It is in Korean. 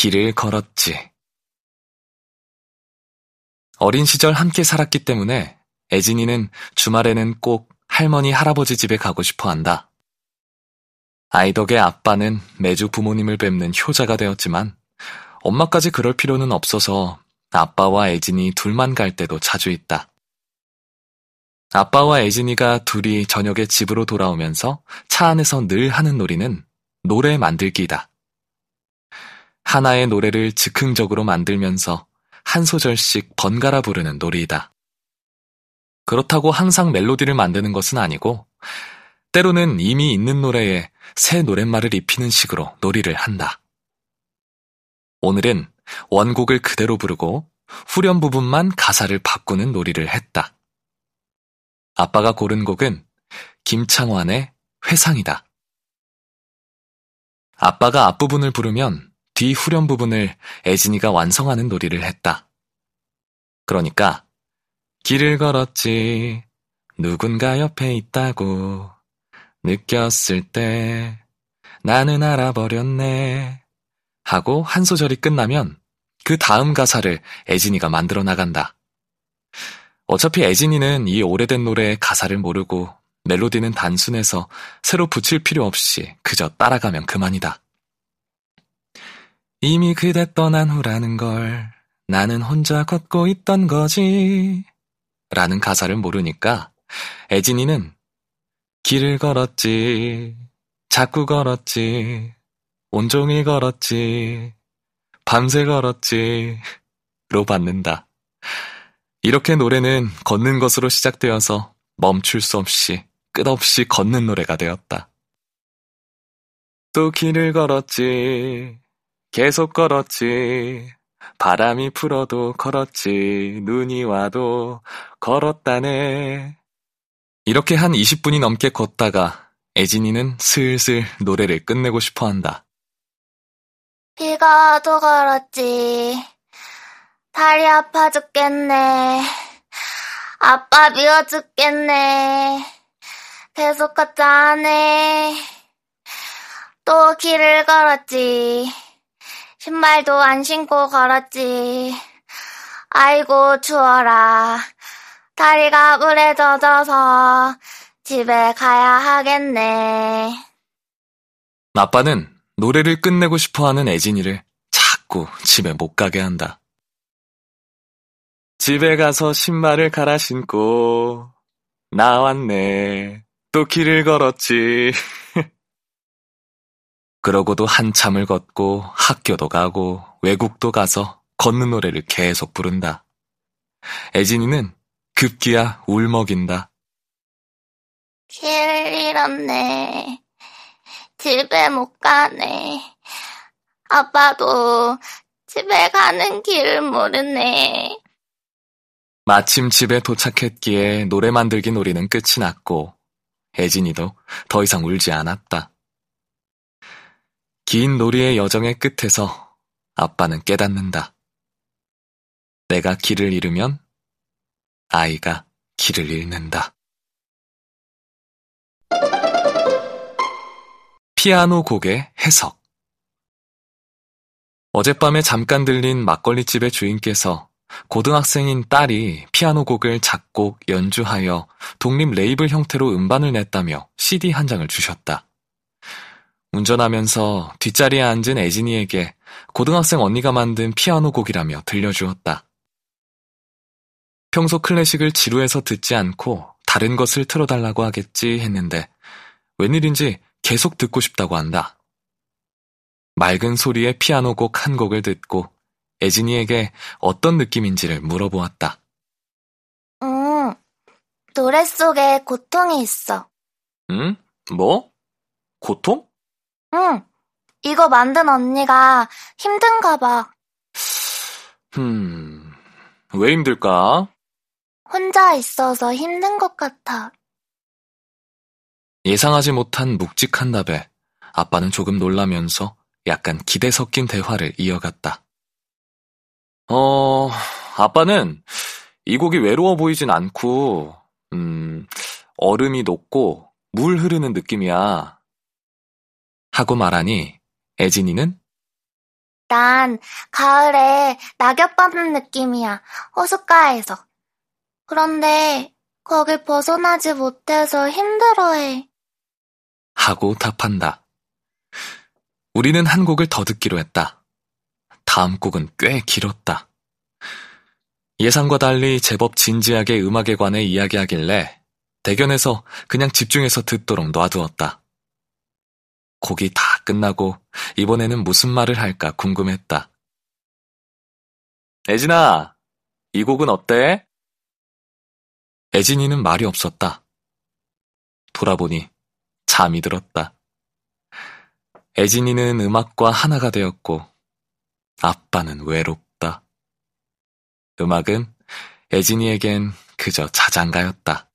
길을 걸었지. 어린 시절 함께 살았기 때문에 애진이는 주말에는 꼭 할머니, 할아버지 집에 가고 싶어 한다. 아이 덕에 아빠는 매주 부모님을 뵙는 효자가 되었지만 엄마까지 그럴 필요는 없어서 아빠와 애진이 둘만 갈 때도 자주 있다. 아빠와 애진이가 둘이 저녁에 집으로 돌아오면서 차 안에서 늘 하는 놀이는 노래 만들기다. 하나의 노래를 즉흥적으로 만들면서 한 소절씩 번갈아 부르는 놀이이다. 그렇다고 항상 멜로디를 만드는 것은 아니고, 때로는 이미 있는 노래에 새 노랫말을 입히는 식으로 놀이를 한다. 오늘은 원곡을 그대로 부르고 후렴 부분만 가사를 바꾸는 놀이를 했다. 아빠가 고른 곡은 김창완의 회상이다. 아빠가 앞부분을 부르면 뒤 후렴 부분을 애진이가 완성하는 놀이를 했다. 그러니까 길을 걸었지 누군가 옆에 있다고 느꼈을 때 나는 알아버렸네 하고 한 소절이 끝나면 그 다음 가사를 애진이가 만들어 나간다. 어차피 애진이는 이 오래된 노래의 가사를 모르고 멜로디는 단순해서 새로 붙일 필요 없이 그저 따라가면 그만이다. 이미 그대 떠난 후라는 걸 나는 혼자 걷고 있던 거지. 라는 가사를 모르니까 애진이는 길을 걸었지, 자꾸 걸었지, 온종일 걸었지, 밤새 걸었지, 로 받는다. 이렇게 노래는 걷는 것으로 시작되어서 멈출 수 없이 끝없이 걷는 노래가 되었다. 또 길을 걸었지, 계속 걸었지, 바람이 불어도 걸었지, 눈이 와도 걸었다네. 이렇게 한 20분이 넘게 걷다가 애진이는 슬슬 노래를 끝내고 싶어 한다. 비가 와도 걸었지. 다리 아파 죽겠네. 아빠 미워 죽겠네. 계속 걷자네. 또 길을 걸었지. 신발도 안 신고 걸었지. 아이고 추워라. 다리가 물에 젖어서 집에 가야 하겠네. 아빠는 노래를 끝내고 싶어 하는 애진이를 자꾸 집에 못 가게 한다. 집에 가서 신발을 갈아 신고 나왔네. 또 길을 걸었지. 그러고도 한참을 걷고 학교도 가고 외국도 가서 걷는 노래를 계속 부른다. 애진이는 급기야 울먹인다. 길 잃었네. 집에 못 가네. 아빠도 집에 가는 길을 모르네. 마침 집에 도착했기에 노래 만들기 놀이는 끝이 났고 애진이도 더 이상 울지 않았다. 긴 놀이의 여정의 끝에서 아빠는 깨닫는다. 내가 길을 잃으면 아이가 길을 잃는다. 피아노 곡의 해석 어젯밤에 잠깐 들린 막걸리집의 주인께서 고등학생인 딸이 피아노 곡을 작곡, 연주하여 독립 레이블 형태로 음반을 냈다며 CD 한 장을 주셨다. 운전하면서 뒷자리에 앉은 애진이에게 고등학생 언니가 만든 피아노 곡이라며 들려주었다. 평소 클래식을 지루해서 듣지 않고 다른 것을 틀어달라고 하겠지 했는데 웬일인지 계속 듣고 싶다고 한다. 맑은 소리의 피아노 곡 한 곡을 듣고 애진이에게 어떤 느낌인지를 물어보았다. 음, 노래 속에 고통이 있어. 응? 뭐? 고통? 응, 이거 만든 언니가 힘든가 봐. 흠, 왜 힘들까? 혼자 있어서 힘든 것 같아. 예상하지 못한 묵직한 답에 아빠는 조금 놀라면서 약간 기대 섞인 대화를 이어갔다. 어, 아빠는 이 곡이 외로워 보이진 않고, 음, 얼음이 녹고 물 흐르는 느낌이야. 하고 말하니 애진이는 일단 가을에 낙엽 받는 느낌이야. 호숫가에서. 그런데 거길 벗어나지 못해서 힘들어해. 하고 답한다. 우리는 한 곡을 더 듣기로 했다. 다음 곡은 꽤 길었다. 예상과 달리 제법 진지하게 음악에 관해 이야기하길래 대견해서 그냥 집중해서 듣도록 놔두었다. 곡이 다 끝나고 이번에는 무슨 말을 할까 궁금했다. 애진아, 이 곡은 어때? 애진이는 말이 없었다. 돌아보니 잠이 들었다. 애진이는 음악과 하나가 되었고 아빠는 외롭다. 음악은 애진이에겐 그저 자장가였다.